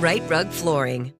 Right Rug Flooring.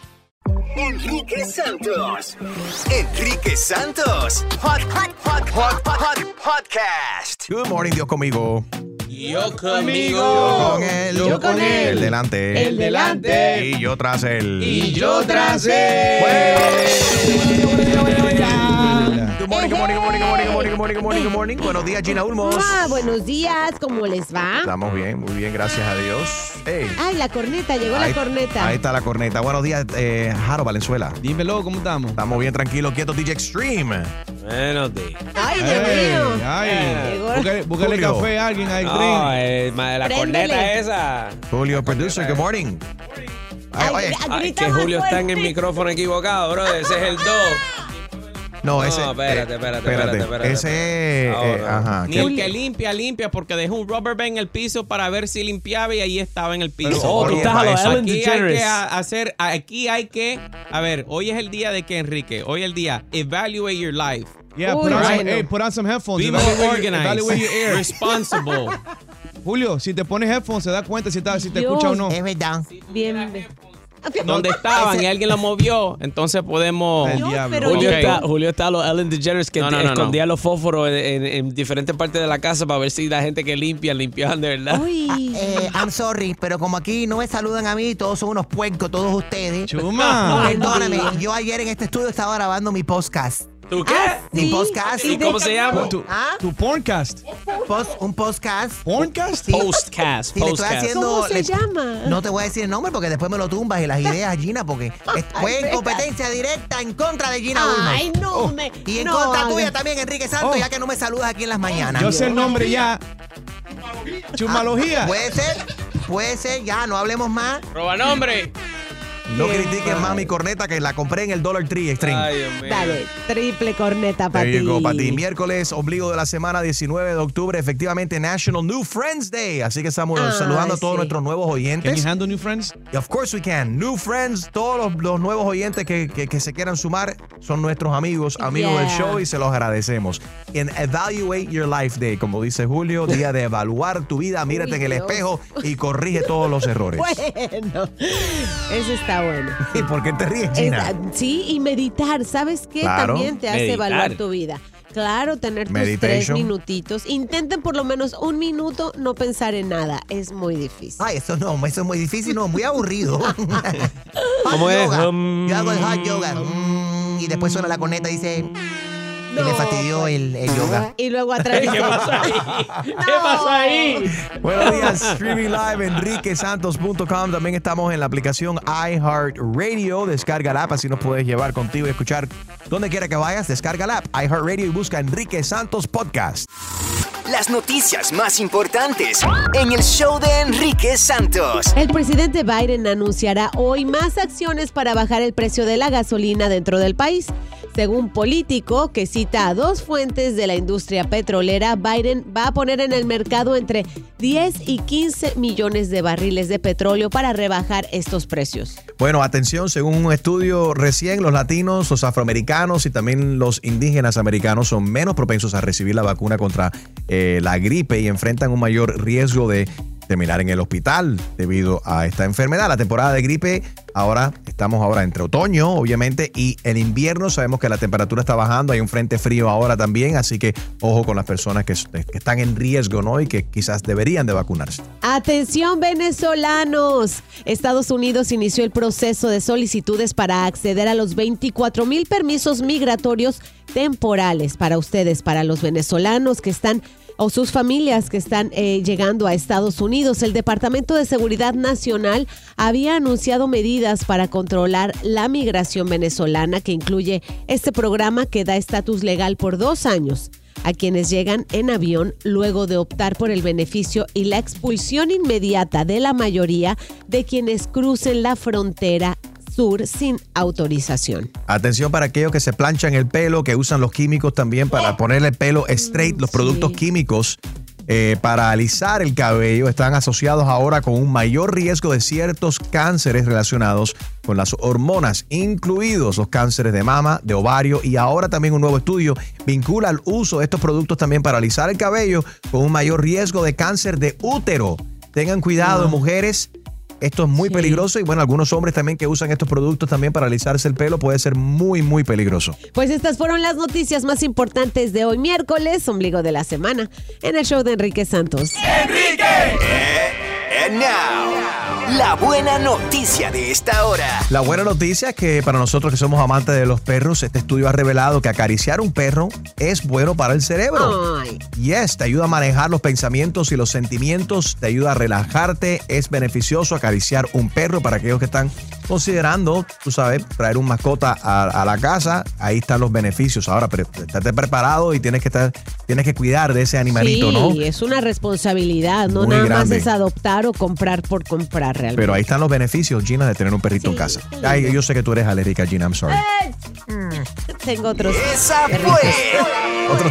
Enrique Santos. Enrique Santos. Hot, hot, hot, hot, hot, podcast. Good morning, Dios conmigo. Yo conmigo. Yo con él. Yo con él. El delante. El delante. Y yo tras él. Y yo tras él. Good morning, good morning, good morning, good morning, good morning, good morning, good morning, good morning. Buenos días, Gina Ulmos. Ah, buenos días, ¿cómo les va? Estamos bien, muy bien, gracias a Dios. Hey. Ay, la corneta, llegó Ahí- la corneta. Ahí está la corneta. Buenos días, eh, Jaro Valenzuela. Dímelo, ¿cómo estamos? Estamos bien, tranquilos, quietos, DJ Extreme. Buenos días. Ay, Dios Ey, mío. ay. Llegó- Búscale, búscale café a alguien ahí, No, eh, la Préndele. corneta esa. Julio, producer, good morning. Ay, Ay, Ay, que Julio está en el fuerte. micrófono equivocado, bro. Ese es el 2. no, No, ese. espérate, eh, espérate, espérate, espérate. Ese, eh, Ahora. ajá. Ni ¿qué- el que limpia, limpia, porque dejó un rubber band en el piso para ver si limpiaba y ahí estaba en el piso. Pero, oh, tú estás a lo aquí Ellen hay que hacer, aquí hay que, a ver, hoy es el día de que Enrique, hoy es el día, evaluate your life. Yeah, Uy, put, on some, hey, put on some headphones. Be more Evaluate your- organized, evaluate your ear. responsible. Julio, si te pones headphones, se da cuenta si, está, si te Dios. escucha o no. Es verdad. Bien. bien. Donde estaban y alguien lo movió, entonces podemos. El diablo. Julio, está, Julio está a los Ellen DeGeneres que No, te- no, no, no. escondía los fósforos en, en- en diferentes partes de la casa para ver si la gente que limpia, limpiaban de verdad. Uy. Eh, I'm sorry, pero como aquí no me saludan a mí, todos son unos puercos, todos ustedes. Chuma. Perdóname, yo ayer en este estudio estaba grabando mi podcast. ¿Tú qué? Mi podcast. ¿Y cómo se llama? Tu, ¿Ah? tu porncast. Post- un podcast. ¿Porncast? Sí. Postcast. Sí, le estoy Postcast. haciendo- ¿Cómo se le- llama? No te voy a decir el nombre porque después me lo tumbas y las ideas, Gina, porque es- fue en competencia directa en contra de Gina Ay, Ulmer. no, me. Y en no contra tuya también, Enrique Santos, Oh. ya que no me saludas aquí en las mañanas. Yo sé el nombre ya. Chumalogía. Puede ser, puede ser, ya, no hablemos más. Roba nombre. No critiquen más mi corneta que la compré en el Dollar Tree Extreme. Ay, Dios mío. Dale, triple corneta para ti. para. Miércoles, ombligo de la semana 19 de octubre, efectivamente National New Friends Day. Así que estamos Ah, saludando a todos sí. nuestros nuevos Can oyentes. you handle new friends? Of course we can. New friends, todos los, los nuevos oyentes que, que- que se quieran sumar son nuestros amigos, amigos del show y se los agradecemos. En Evaluate Your Life Day, como dice Julio, día de evaluar tu vida, mírate Uy, en el Dios. espejo y corrige todos los errores. Bueno, eso está bueno. ¿Y por qué te ríes? Es- sí, y meditar, ¿sabes qué? Claro. También te hace Meditar. evaluar tu vida. Claro, tener tus tres minutitos. Intenten por lo menos un minuto no pensar en nada. Es muy difícil. Ay, eso no, eso es muy difícil, no, muy aburrido. ¿Cómo es? yoga. Um, Yo hago el hot yoga. Mm, y después suena la corneta y dice que le fastidió el, el yoga. Y luego atrás ¿Qué pasa ahí? ¿Qué pasa ahí? Buenos días, streaming live enriquesantos.com. También estamos en la aplicación iHeartRadio. Descarga la app, así nos puedes llevar contigo y escuchar donde quiera que vayas. Descarga la app iHeartRadio y busca Enrique Santos Podcast. Las noticias más importantes en el show de Enrique Santos. El presidente Biden anunciará hoy más acciones para bajar el precio de la gasolina dentro del país. Según Político, que dos fuentes de la industria petrolera, Biden va a poner en el mercado entre 10 y 15 millones de barriles de petróleo para rebajar estos precios. Bueno, atención, según un estudio recién, los latinos, los afroamericanos y también los indígenas americanos son menos propensos a recibir la vacuna contra eh, la gripe y enfrentan un mayor riesgo de terminar en el hospital debido a esta enfermedad. La temporada de gripe, ahora estamos ahora entre otoño, obviamente, y el invierno sabemos que la temperatura está bajando, hay un frente frío ahora también, así que ojo con las personas que, están en riesgo, ¿no? Y que quizás deberían de vacunarse. Atención venezolanos. Estados Unidos inició el proceso de solicitudes para acceder a los 24 mil permisos migratorios temporales para ustedes, para los venezolanos que están o sus familias que están eh, llegando a Estados Unidos. El Departamento de Seguridad Nacional había anunciado medidas para controlar la migración venezolana que incluye este programa que da estatus legal por dos años a quienes llegan en avión luego de optar por el beneficio y la expulsión inmediata de la mayoría de quienes crucen la frontera sur sin autorización. Atención para aquellos que se planchan el pelo, que usan los químicos también para ponerle el pelo straight. Los productos químicos eh, para alisar el cabello están asociados ahora con un mayor riesgo de ciertos cánceres relacionados con las hormonas, incluidos los cánceres de mama, de ovario y ahora también un nuevo estudio vincula el uso de estos productos también para alisar el cabello con un mayor riesgo de cáncer de útero. Tengan cuidado, mujeres. Esto es muy peligroso y bueno, algunos hombres también que usan estos productos también para alisarse el pelo puede ser muy, muy peligroso. Pues estas fueron las noticias más importantes de hoy miércoles, ombligo de la semana, en el show de Enrique Santos. ¡Enrique! And now, la buena noticia de esta hora. La buena noticia es que para nosotros que somos amantes de los perros, este estudio ha revelado que acariciar un perro es bueno para el cerebro. Ay. Yes, te ayuda a manejar los pensamientos y los sentimientos, te ayuda a relajarte, es beneficioso acariciar un perro para aquellos que están considerando, tú sabes, traer un mascota a, a la casa, ahí están los beneficios. Ahora, pero estate preparado y tienes que estar, tienes que cuidar de ese animalito, sí, ¿no? es una responsabilidad, no Muy nada grande. más es adoptar o comprar por comprar realmente. Pero ahí están los beneficios, Gina, de tener un perrito en casa. Ay, yo sé que tú eres alérgica, Gina, I'm sorry. Tengo otros. Esa perritos.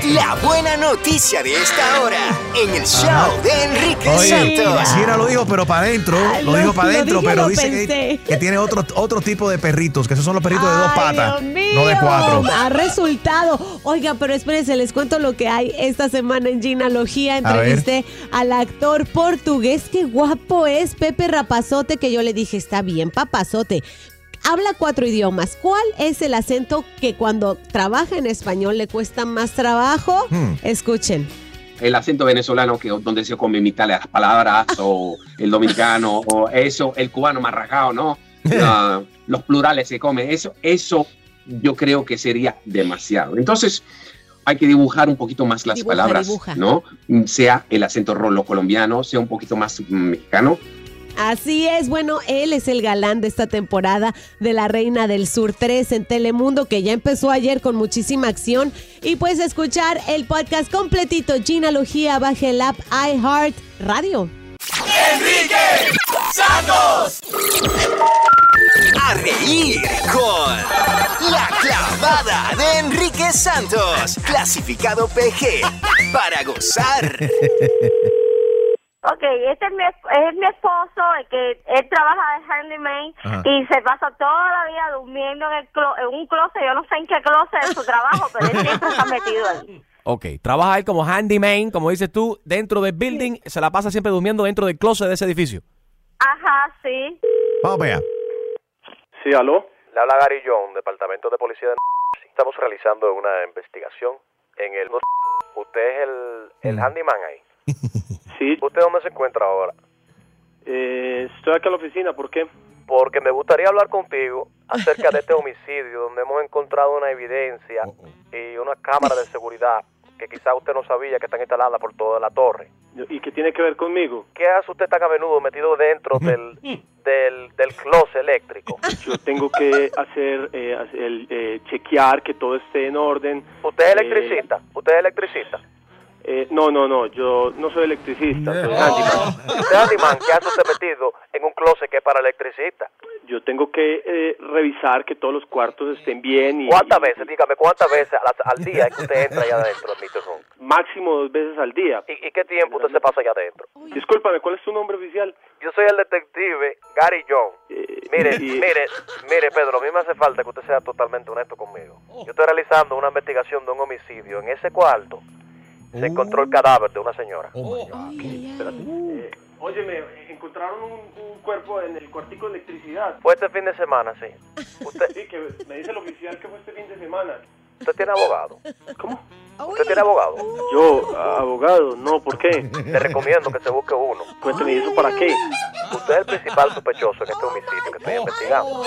fue la buena noticia de esta hora en el show Ajá. de Enrique Oye, Santos. Gina lo dijo, pero para adentro. Lo lo- dijo para adentro, pero lo dice que, que tiene otro, otro tipo de perritos, que esos son los perritos de dos patas, Dios mío, no de cuatro. Ha resultado. Oiga, pero espérense, les cuento lo que hay esta semana en Ginalogía. Entrevisté al actor portugués. Qué guapo es Pepe Rapazote, que yo le dije, está bien, papazote. Habla cuatro idiomas. ¿Cuál es el acento que cuando trabaja en español le cuesta más trabajo? Hmm. Escuchen. el acento venezolano que donde se come mitad de las palabras o el dominicano o eso el cubano más rajado no La- los plurales se comen eso eso yo creo que sería demasiado entonces hay que dibujar un poquito más las Dibuja, palabras dibuja. no sea el acento rolo colombiano sea un poquito más mm, mexicano Así es, bueno, él es el galán de esta temporada de La Reina del Sur 3 en Telemundo, que ya empezó ayer con muchísima acción. Y puedes escuchar el podcast completito, Ginalogía, baje el app iHeart Radio. Enrique Santos. A reír con La Clavada de Enrique Santos. Clasificado PG para gozar. Ok, este es mi, es mi esposo, el que él trabaja de handyman Ajá. y se pasa toda la vida durmiendo en, el clo- en un closet. Yo no sé en qué closet es su trabajo, pero él siempre está metido ahí. Ok, trabaja él como handyman, como dices tú, dentro del building, se la pasa siempre durmiendo dentro del closet de ese edificio. Ajá, sí. Vamos allá. Sí, aló. Le habla Gary John, Departamento de Policía de Estamos realizando una investigación en el... ¿Usted es el, el handyman ahí? Sí. ¿Usted dónde se encuentra ahora? Eh, estoy acá en la oficina, ¿por qué? Porque me gustaría hablar contigo acerca de este homicidio donde hemos encontrado una evidencia y una cámara de seguridad que quizá usted no sabía que están instaladas por toda la torre. ¿Y qué tiene que ver conmigo? ¿Qué hace usted tan a menudo metido dentro del, del, del closet eléctrico? Yo tengo que hacer, eh, hacer el, eh, chequear que todo esté en orden. ¿Usted es Eh, electricista? ¿Usted es electricista? Eh, no, no, no, yo no soy electricista, soy handyman. ¿Usted es handyman? ¿Qué hace usted metido en un closet que es para electricista? Yo tengo que eh, revisar que todos los cuartos estén bien y... ¿Cuántas y- veces? Dígame, ¿cuántas veces al, al día es que usted entra allá adentro, Mr. Máximo dos veces al día. ¿Y, y qué tiempo usted se pasa allá adentro? Discúlpame, ¿cuál es tu nombre oficial? Yo soy el detective Gary John. Mire, y- mire, mire, Pedro, a mí me hace falta que usted sea totalmente honesto conmigo. Yo estoy realizando una investigación de un homicidio. En ese cuarto se encontró el cadáver de una señora. Eh, óyeme, encontraron un, un cuerpo en el cuartico de electricidad. Fue este fin de semana, sí. Usted, Sí, que me dice el oficial que fue este fin de semana. Usted tiene abogado. ¿Cómo? ¿Usted tiene abogado? Yo, abogado, no, ¿por qué? Le recomiendo que se busque uno. Cuéntame, ¿y eso para qué? Usted es el principal sospechoso en este homicidio que estoy investigando.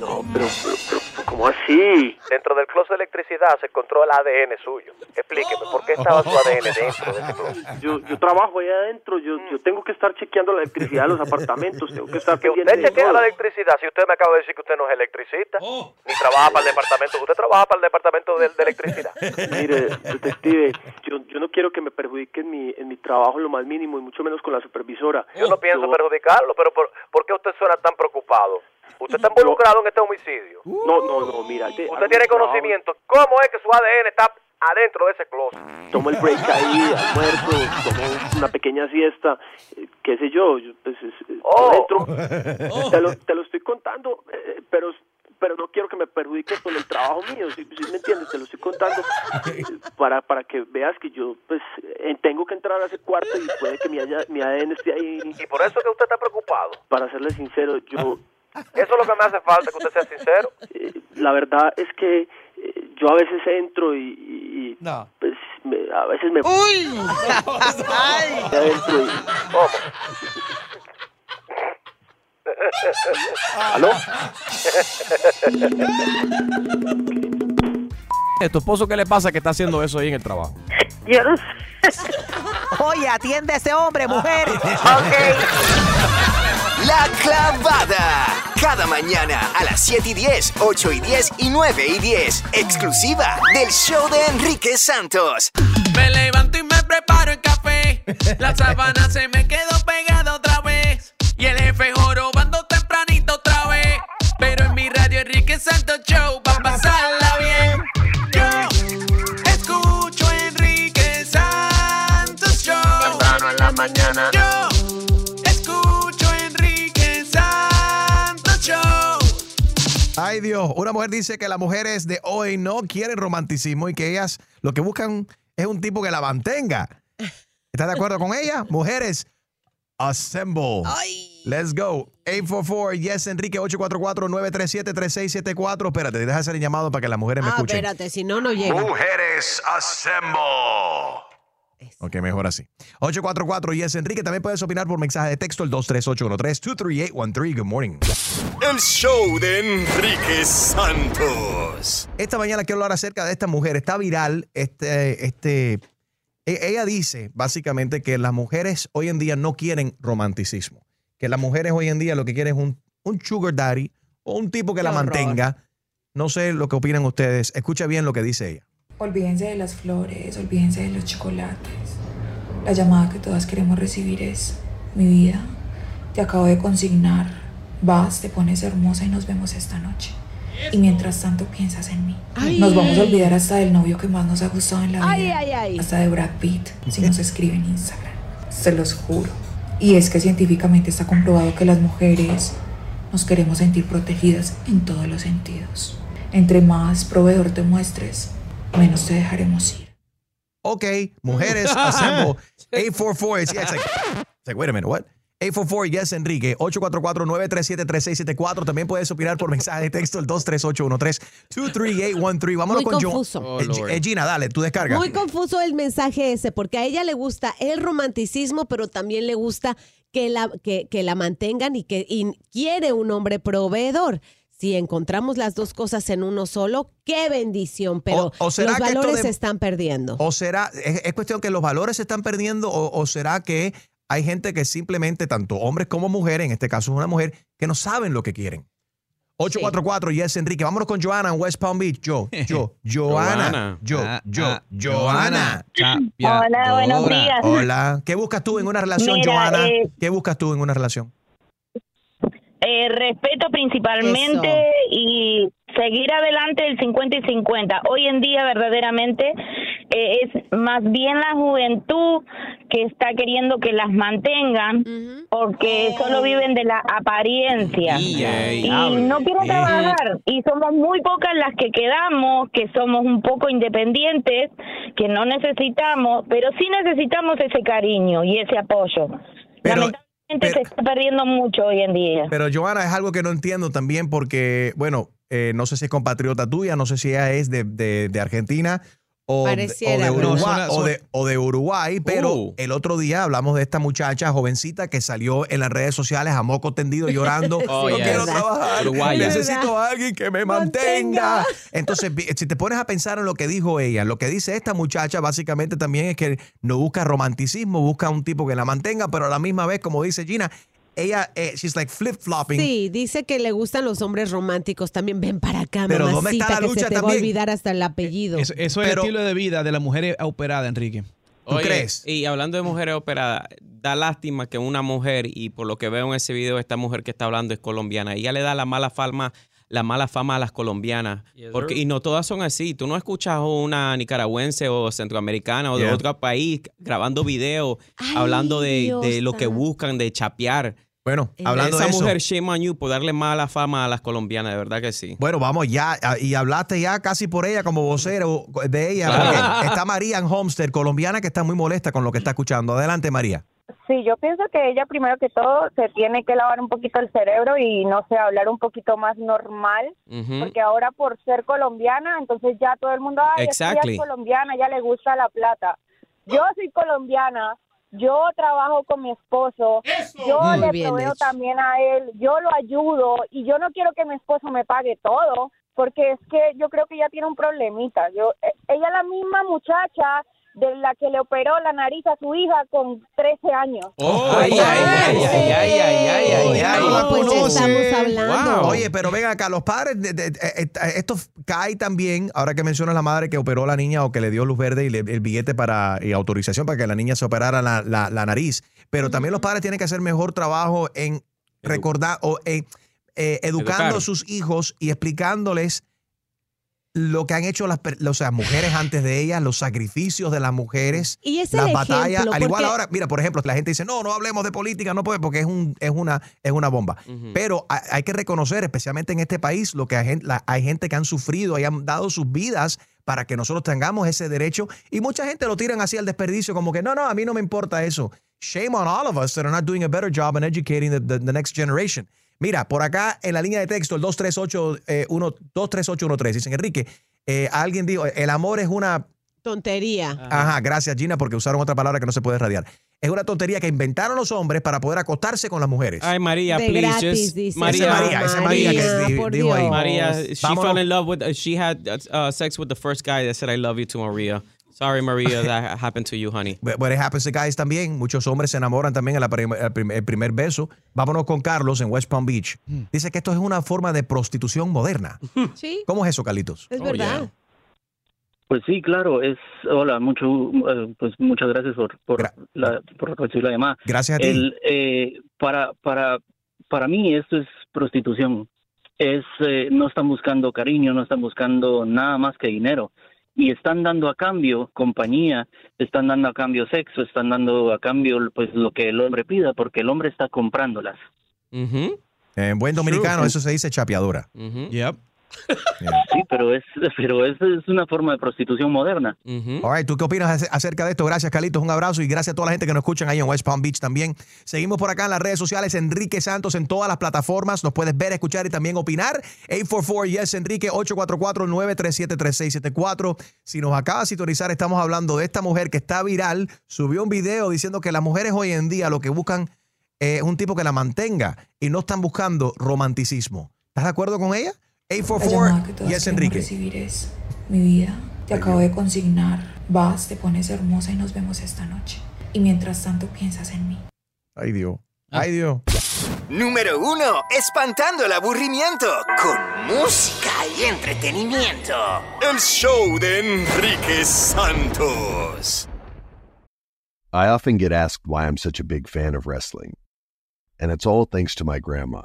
No, pero, pero, pero, ¿cómo así? Dentro del closet de electricidad se encontró el ADN suyo. Explíqueme, ¿por qué estaba su ADN dentro de ese closet? Yo, yo trabajo allá adentro, yo, yo tengo que estar chequeando la electricidad de los apartamentos, tengo que estar Que usted chequea la electricidad. Si usted me acaba de decir que usted no es electricista, ni trabaja para el departamento, usted trabaja para el departamento de, de electricidad. Mire, detective, yo, yo no quiero que me perjudique en mi, en mi trabajo lo más mínimo y mucho menos con la supervisora. Yo no pienso Yo- perjudicarlo, pero ¿por, por qué usted suena tan preocupado? ¿Usted está involucrado en este homicidio? No, no, no, mira. te- ¿Usted tiene trabajo, conocimiento? ¿Cómo es que su ADN está adentro de ese closet? Tomo el break ahí, almuerzo, tomo una pequeña siesta, eh, qué sé yo, yo, pues es, es- Oh. adentro. Te, lo, te lo estoy contando, eh, pero pero no quiero que me perjudique con el trabajo mío, si me entiendes? Te lo estoy contando para para que veas que yo pues tengo que entrar a ese cuarto y puede que mi, haya- mi ADN esté ahí. Y por eso que usted está preocupado. Para serle sincero, yo Eso es lo que me hace falta, que usted sea sincero. eh, la verdad es que eh, yo a veces entro y, y- y, pues me- a veces me ¡Uy! adentro y ¿Cómo? ¿Aló? ¿A tu esposo qué le pasa que está haciendo eso ahí en el trabajo? Yo no sé. Oye, atiende a ese hombre, mujer. La clavada. Cada mañana a las 7 y 10, 8 y 10 y 9 y 10. Exclusiva del show de Enrique Santos. Me levanto y me preparo el café. La sábana se me quedó pegada otra vez. Y el jefe Ay Dios, una mujer dice que las mujeres de hoy no quieren romanticismo y que ellas lo que buscan es un tipo que la mantenga. ¿Estás de acuerdo con ella? Mujeres, assemble. Let's go. 844 Yes Enrique 844-937-3674. Espérate, deja hacer el llamado para que las mujeres me Ah, escuchen. espérate, si no, no llega. Mujeres, assemble. Ok, mejor así. 844 Yes Enrique. También puedes opinar por mensaje de texto el 23813-23813. Good morning. El show de Enrique Santos. Esta mañana quiero hablar acerca de esta mujer. Está viral. Este, este, e- ella dice básicamente que las mujeres hoy en día no quieren romanticismo. Que las mujeres hoy en día lo que quieren es un, un sugar daddy o un tipo que Qué la horror. mantenga. No sé lo que opinan ustedes. Escucha bien lo que dice ella. Olvídense de las flores, olvídense de los chocolates. La llamada que todas queremos recibir es, mi vida, te acabo de consignar, vas, te pones hermosa y nos vemos esta noche. Y mientras tanto piensas en mí. Ay. nos vamos a olvidar hasta del novio que más nos ha gustado en la vida. Ay, ay. Hasta de Brad Pitt, si nos escribe en Instagram. se los juro. Y es que científicamente está comprobado que las mujeres nos queremos sentir protegidas en todos los sentidos. Entre más proveedor te muestres, menos te dejaremos ir. Ok, mujeres, assemble. 844, it's, yeah, it's like, it's like, wait a minute, what? 844 Yes Enrique 844-937-3674 también puedes opinar por mensaje de texto el 23813-23813 vámonos Muy con confuso. Eh, G- eh, Gina dale tú descarga Muy confuso el mensaje ese, porque a ella le gusta el romanticismo, pero también le gusta que la, que, que la mantengan y que y quiere un hombre proveedor. Si encontramos las dos cosas en uno solo, qué bendición, pero O- o será los que valores de- se están perdiendo. o será es, es cuestión que los valores se están perdiendo o, o será que hay gente que simplemente tanto hombres como mujeres en este caso es una mujer que no saben lo que quieren 844 Yes Enrique vámonos con Joana en West Palm Beach yo yo Joana Joana. yo Ah, yo ah, Joana Hola, buenos días. Hola. ¿Qué buscas tú en una relación, Mira, Joana? eh, ¿Qué buscas tú en una relación? Eh, respeto principalmente y seguir adelante el 50 y 50. Hoy en día verdaderamente eh, es más bien la juventud que está queriendo que las mantengan porque solo viven de la apariencia. Y, no quieren trabajar. Y somos muy pocas las que quedamos que somos un poco independientes que no necesitamos pero sí necesitamos ese cariño y ese apoyo lamentablemente se está perdiendo mucho hoy en día. Pero Joana, es algo que no entiendo también porque, bueno, eh, no sé si es compatriota tuya, no sé si ella es de, de- de Argentina o, de- o Uruguay, No, suena- o, de, o de Uruguay, pero Uh. el otro día hablamos de esta muchacha jovencita que salió en las redes sociales a moco tendido llorando. Oh, no yes. quiero trabajar, Uruguaya. necesito a alguien que me mantenga. Entonces, vi- si te pones a pensar en lo que dijo ella, lo que dice esta muchacha básicamente también es que no busca romanticismo, busca un tipo que la mantenga, pero a la misma vez, como dice Gina, ella, eh, she's like flip-flopping. Sí, dice que le gustan los hombres románticos también. Ven para acá, Pero ¿dónde mamacita, está la que lucha se te va a también? olvidar hasta el apellido. Eso, eso es el estilo de vida de la mujer operada, Enrique. ¿Tú Oye, crees? Y hablando de mujeres operadas, da lástima que una mujer, y por lo que veo en ese video, esta mujer que está hablando es colombiana. Ella le da la mala fama, la mala fama a las colombianas. Porque, y no todas son así. Tú no escuchas a una nicaragüense o centroamericana o de Yeah. otro país grabando videos, hablando de, lo que buscan, de chapear. Bueno, hablando Esa de eso. mujer, shame on you por darle mala fama a las colombianas, de verdad que sí. Bueno, vamos ya, y hablaste ya casi por ella como vocero de ella. Claro. porque está María en Homestead, colombiana, que está muy molesta con lo que está escuchando. Adelante, María. Sí, yo pienso que ella primero que todo se tiene que lavar un poquito el cerebro y no sé, hablar un poquito más normal, porque ahora por ser colombiana, entonces ya todo el mundo, ay, es Exactly. colombiana, ya le gusta la plata. Yo soy colombiana, yo trabajo con mi esposo, yo Muy le proveo hecho. también a él, yo lo ayudo y yo no quiero que mi esposo me pague todo, porque es que yo creo que ella tiene un problemita. Yo, eh, ella es la misma muchacha de la que le operó la nariz a su hija con 13 años. ¡Oh! ¡Ay, ay, ay, ay, ay, ay, ay! ay, no, pues no estamos hablando. Oye, pero ven acá, los padres, esto cae también, ahora que mencionas la madre que operó a la niña o que le dio luz verde y le, el billete para y autorización para que la niña se operara la, la, nariz, pero también los padres tienen que hacer mejor trabajo en recordar o en... Eh, educando a sus hijos y explicándoles lo que han hecho las, per- o sea, mujeres antes de ellas, los sacrificios de las mujeres, Y es las el batallas. ejemplo, Al igual ahora, mira, por ejemplo, la gente dice, no, no hablemos de política, no puede, porque es, un, es, una, es una bomba. Pero hay, que reconocer, especialmente en este país, lo que hay, gente- la- hay gente que han sufrido y han dado sus vidas para que nosotros tengamos ese derecho. Y mucha gente lo tiran así al desperdicio, como que no, no, a mí no me importa eso. Shame on all of us that are not doing a better job in educating the, the- the next generation. Mira, por acá en la línea de texto, el 238, eh, uno- 23813, dicen, Enrique, eh, alguien dijo, el amor es una Tontería. Ajá, gracias Gina, porque usaron otra palabra que no se puede radiar. Es una tontería que inventaron los hombres para poder acostarse con las mujeres. Ay, María, De please, gratis, just dice. María, Esa María, esa María que María, por dijo ahí. María, she Vámonos. fell in love with, uh, she had uh, sex with the first guy that said I love you to Maria. Sorry, Maria, that happened to you, honey. But, but it happens to guys también. Muchos hombres se enamoran también en la prim- el, prim- el primer beso. Vámonos con Carlos en West Palm Beach. Dice que esto es una forma de prostitución moderna. Sí, ¿Cómo es eso, Carlitos? es Oh, verdad. Pues sí, claro, es hola, mucho eh, pues muchas gracias por por la por recibir la llamada. Gracias a ti. El, eh, para para para mí esto es prostitución. Es eh, no están buscando cariño, no están buscando nada más que dinero. Y están dando a cambio compañía, están dando a cambio sexo, están dando a cambio pues lo que el hombre pida, porque el hombre está comprándolas. En buen dominicano, eso se dice chapeadora. Yep. Sí, pero es, pero es, es una forma de prostitución moderna. All right, ¿tú qué opinas ace- acerca de esto? Gracias, Carlitos. Un abrazo y gracias a toda la gente que nos escuchan ahí en West Palm Beach también. Seguimos por acá en las redes sociales. Enrique Santos en todas las plataformas. Nos puedes ver, escuchar y también opinar. 844-YES Enrique, 844-937-3674. Si nos acaba de sintonizar, estamos hablando de esta mujer que está viral. Subió un video diciendo que las mujeres hoy en día lo que buscan eh, es un tipo que la mantenga y no están buscando romanticismo. ¿Estás de acuerdo con ella? La llamada que 844 todas Yes Enrique. recibir es mi vida. Te acabo de consignar. Vas, te pones hermosa y nos vemos esta noche. Y mientras tanto piensas en mí. Ay, Dios. Ay, Dios. Número uno, espantando el aburrimiento con música y entretenimiento. El show de Enrique Santos. I often get asked why I'm such a big fan of wrestling, and it's all thanks to my grandma.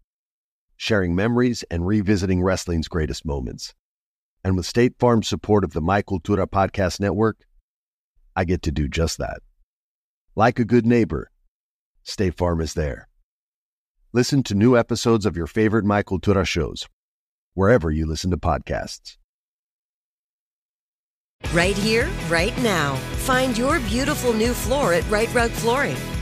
sharing memories and revisiting wrestling's greatest moments. And with State Farm's support of the Michael Cultura Podcast Network, I get to do just that. Like a good neighbor, State Farm is there. Listen to new episodes of your favorite Michael Cultura shows, wherever you listen to podcasts. Right here, right now. Find your beautiful new floor at Right Rug Flooring.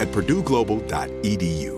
at purdueglobal.edu.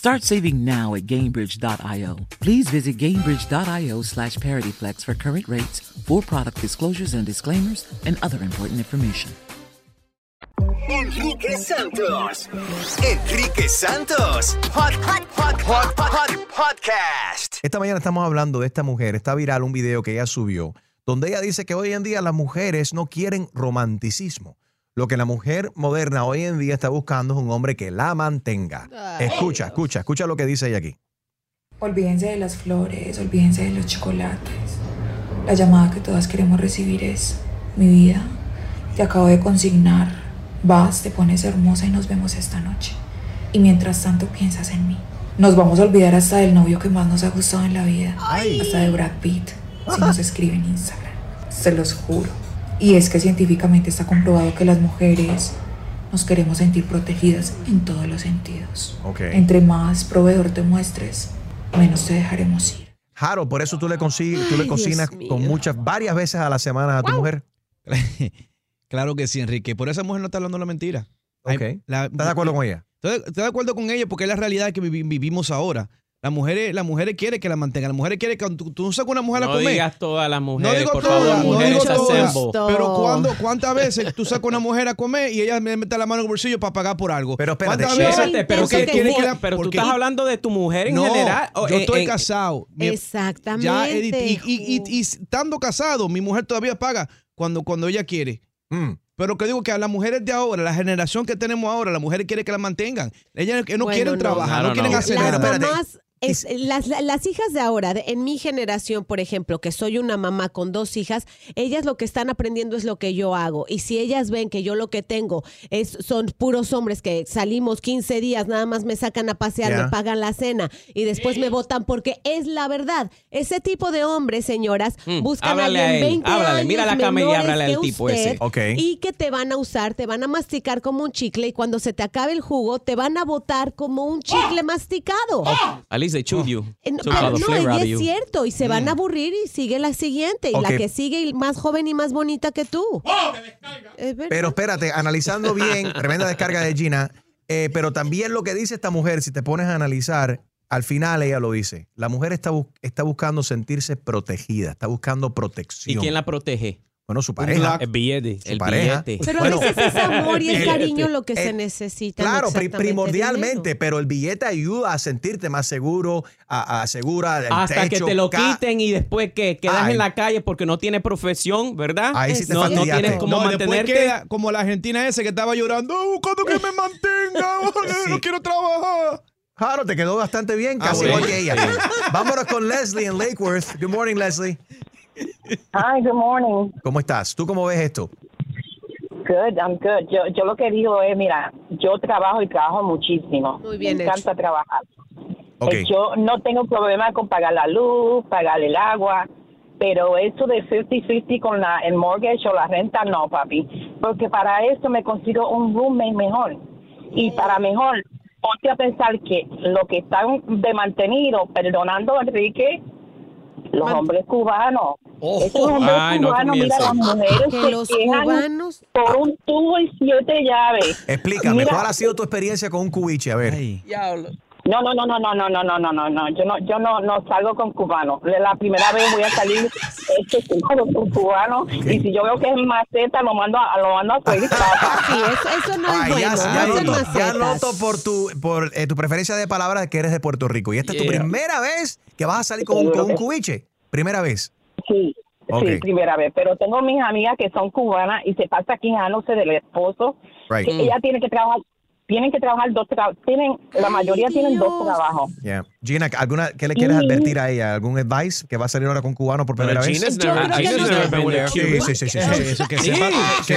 Start saving now at Gainbridge.io. Please visit Gainbridge.io slash ParityFlex for current rates, for product disclosures and disclaimers, and other important information. Enrique Santos. Enrique Santos. Hot, hot, hot, hot, hot, podcast. Esta mañana estamos hablando de esta mujer. Está viral un video que ella subió donde ella dice que hoy en día las mujeres no quieren romanticismo. Lo que la mujer moderna hoy en día está buscando es un hombre que la mantenga. Escucha, escucha, escucha lo que dice ella aquí. Olvídense de las flores, olvídense de los chocolates. La llamada que todas queremos recibir es, mi vida, te acabo de consignar, vas, te pones hermosa y nos vemos esta noche. Y mientras tanto piensas en mí. Nos vamos a olvidar hasta del novio que más nos ha gustado en la vida, hasta de Brad Pitt, si nos escribe en Instagram. Se los juro. Y es que científicamente está comprobado que las mujeres nos queremos sentir protegidas en todos los sentidos. Ok. Entre más proveedor te muestres, menos te dejaremos ir. Jaro, por eso tú le, consigues, tú le cocinas con muchas, varias veces a la semana a tu mujer. Claro que sí, Enrique. Por esa mujer no está hablando la mentira. Ok. ¿Estás de acuerdo con ella? Estoy, estoy de acuerdo con ella porque es la realidad que vivi- vivimos ahora. Las mujeres, las mujeres quieren que la mantengan. Las mujeres quieren que tú, tú sacas una mujer a No comer. digas todas las No mujeres, digo por todas, favor, no mujeres digo todas. assemble. Pero cuando, ¿cuántas veces tú sacas una mujer a comer y ella me mete la mano en el bolsillo para pagar por algo? Pero espérate, Espérate, pero, ¿Por qué que- que la- pero tú estás hablando de tu mujer en No, general. o yo estoy en- casado. Exactamente. Ya, Edith, y, y- y- y estando casado, mi mujer todavía paga cuando, cuando ella quiere. Mm. Pero que digo que a las mujeres de ahora, la generación que tenemos ahora, las mujeres quieren que la mantengan. Ellas no Bueno, quieren no. trabajar, no, No, no, quieren no. hacer Las nada. mamás, es- las, la- las hijas de ahora, de- en mi generación, por ejemplo, que soy una mamá con dos hijas, ellas lo que están aprendiendo es lo que yo hago. Y si ellas ven que yo lo que tengo es, son puros hombres que salimos 15 días, nada más me sacan a pasear, Ya. me pagan la cena y después me votan porque es la verdad. Ese tipo de hombres, señoras, Mm, buscan a alguien él, 20 háblale, años mira la cama y menores háblale al que tipo usted ese. Ok. Y que te van a usar, te van a masticar como un chicle y cuando se te acabe el jugo, te van a botar como un chicle masticado. At least they chew you. Eh, no, y es you. cierto, y se van a aburrir y sigue la siguiente, y la que sigue y más joven y más bonita que tú. Es verdad. Pero espérate, analizando bien, tremenda descarga de Gina, eh, pero también lo que dice esta mujer, si te pones a analizar, al final ella lo dice, la mujer está, bu- está buscando sentirse protegida, está buscando ¿Y protección. quién la protege? Bueno, su pareja. El billete. El pareja. billete. Pero Bueno, a veces es amor y el- cariño lo que el- se necesita. Claro, primordialmente, pero el billete ayuda a sentirte más seguro, a, a segura el Hasta techo, que te lo quiten y después que quedas Ay. en la calle porque no tienes profesión, ¿verdad? Ahí sí te no, no tienes cómo No, después mantenerte. queda como la argentina ese que estaba llorando, "Oh, buscando que me mantenga, no quiero trabajar. Claro, te quedó bastante bien, Ah, casi bueno. igual que ella. Vámonos con Leslie en Lake Worth. Good morning, Leslie. Hi, good morning. ¿Cómo estás? ¿Tú cómo ves esto? Good, I'm good. Yo, yo lo que digo es, mira, yo trabajo y trabajo muchísimo. Muy bien Me hecho. encanta trabajar. Ok. Eh, Yo no tengo problema con pagar la luz, pagar el agua, pero eso de 50-50 con la, el mortgage o la renta, no, papi. Porque para eso me consigo un roommate mejor. Y para mejor, ponte a pensar que lo que están de mantenido, perdonando a Enrique, los hombres cubanos. Esos hombres Ay, no cubanos, mira, las mujeres Que se los cubanos- por un tubo y siete llaves. Explícame, Mira, ¿cuál ha sido tu experiencia con un cubiche? A ver. No, no, no, no, no, no, no, no, no, no, no. Yo no, yo no, no salgo con cubanos. La primera vez voy a salir este con con cubano y si yo veo que es maceta lo mando a, lo mando a freír papas. Sí, eso, eso no es Ay, bueno. ya, ya no noto, ya noto por tu, por eh, tu preferencia de palabras que eres de Puerto Rico. Y esta es tu Yeah. primera vez que vas a salir con, un- con un cubiche. Primera vez. Sí, Ok. sí, primera vez. Pero tengo mis amigas que son cubanas y se pasa quejándose del esposo. Right. Que ella tiene que trabajar, tienen que trabajar dos trabajos. Tienen, la mayoría tienen dos trabajos. Yeah. Gina, ¿alguna, ¿qué le quieres advertir a ella? ¿Algún advice que va a salir ahora con cubano por primera vez? Never- Gina's never been Sí, sí, sí, que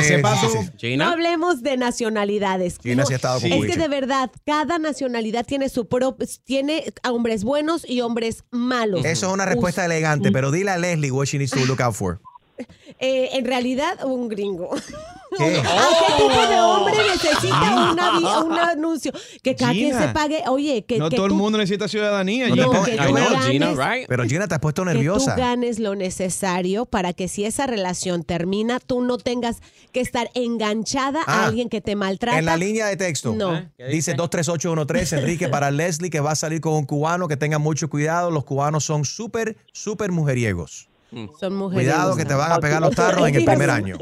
sepa, que. No hablemos de nacionalidades. Gina No, sí ha estado con es cubiche. que de verdad, cada nacionalidad tiene su propio, tiene hombres buenos y hombres malos. Eso es una respuesta elegante, pero dile a Leslie what she needs to look out for. Eh, en realidad, un gringo. ¿Qué? ¿A qué tipo de hombre necesita una vi- un anuncio? Que cada quien se pague. Oye, que, No que todo el mundo necesita ciudadanía. No que tú ganes- Gina, right? Pero Gina te has puesto que nerviosa. tú ganes lo necesario para que si esa relación termina, tú no tengas que estar enganchada Ah, a alguien que te maltrata. En la línea de texto. No. ¿Eh? ¿Qué Dice dice? 23813, Enrique, para Leslie, que va a salir con un cubano, que tenga mucho cuidado. Los cubanos son súper, súper mujeriegos. Son mujeres. Cuidado que te van a pegar los tarros en el primer año.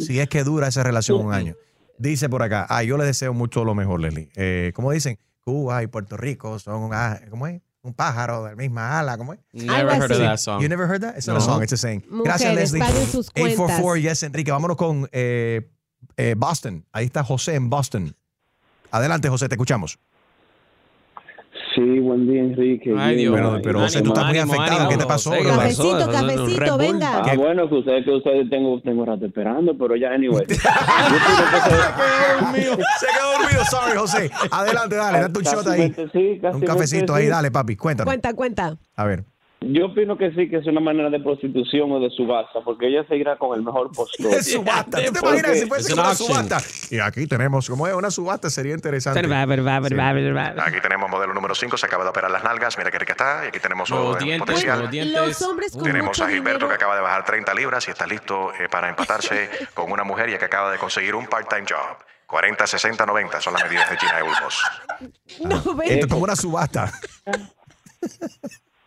Si es que dura esa relación un año. Dice por acá, ah, yo le deseo mucho lo mejor, Leslie. Eh, ¿Cómo dicen? Cuba y Puerto Rico son, ah, ¿cómo es? Un pájaro de la misma ala, ¿cómo es? Never heard of that song. You never heard that? It's not a No. song, it's a saying. Mujeres, Gracias, Leslie. paguen sus 844, cuentas. yes, Enrique. Vámonos con eh, eh, Boston. Ahí está José en Boston. Adelante, José, te escuchamos. Sí, buen día, Enrique. Ay, Dios. Pero- pero, José, tú estás muy ánimo, afectado. ¿Qué te pasó, José, Cafecito, pasó? cafecito, venga. Ah, bueno, que ustedes que ustedes tengo, tengo rato esperando, pero ya, anyway. Se quedó dormido. Se quedó dormido, sorry, José. Adelante, dale, date un shot ahí. vete, sí, casi Un cafecito ahí, sí. dale, papi, cuéntanos. Cuenta, cuenta. A ver. Yo opino que sí, que es una manera de prostitución o de subasta, porque ella seguirá con el mejor postor. Es subasta. ¿Tú te imaginas si fuese una subasta? Y aquí tenemos, como es una subasta, sería interesante. Aquí tenemos modelo número 5, se acaba de operar las nalgas, mira qué rica está. Y aquí tenemos Nuevos eh, dientes, potencial. nuevos dientes. Los hombres con Tenemos mucho a Gilberto dinero- que acaba de bajar 30 libras y está listo eh, para empatarse con una mujer y que acaba de conseguir un part-time job. 40, 60, 90 son las medidas de Gina Ulmos. No, Esto es como una subasta.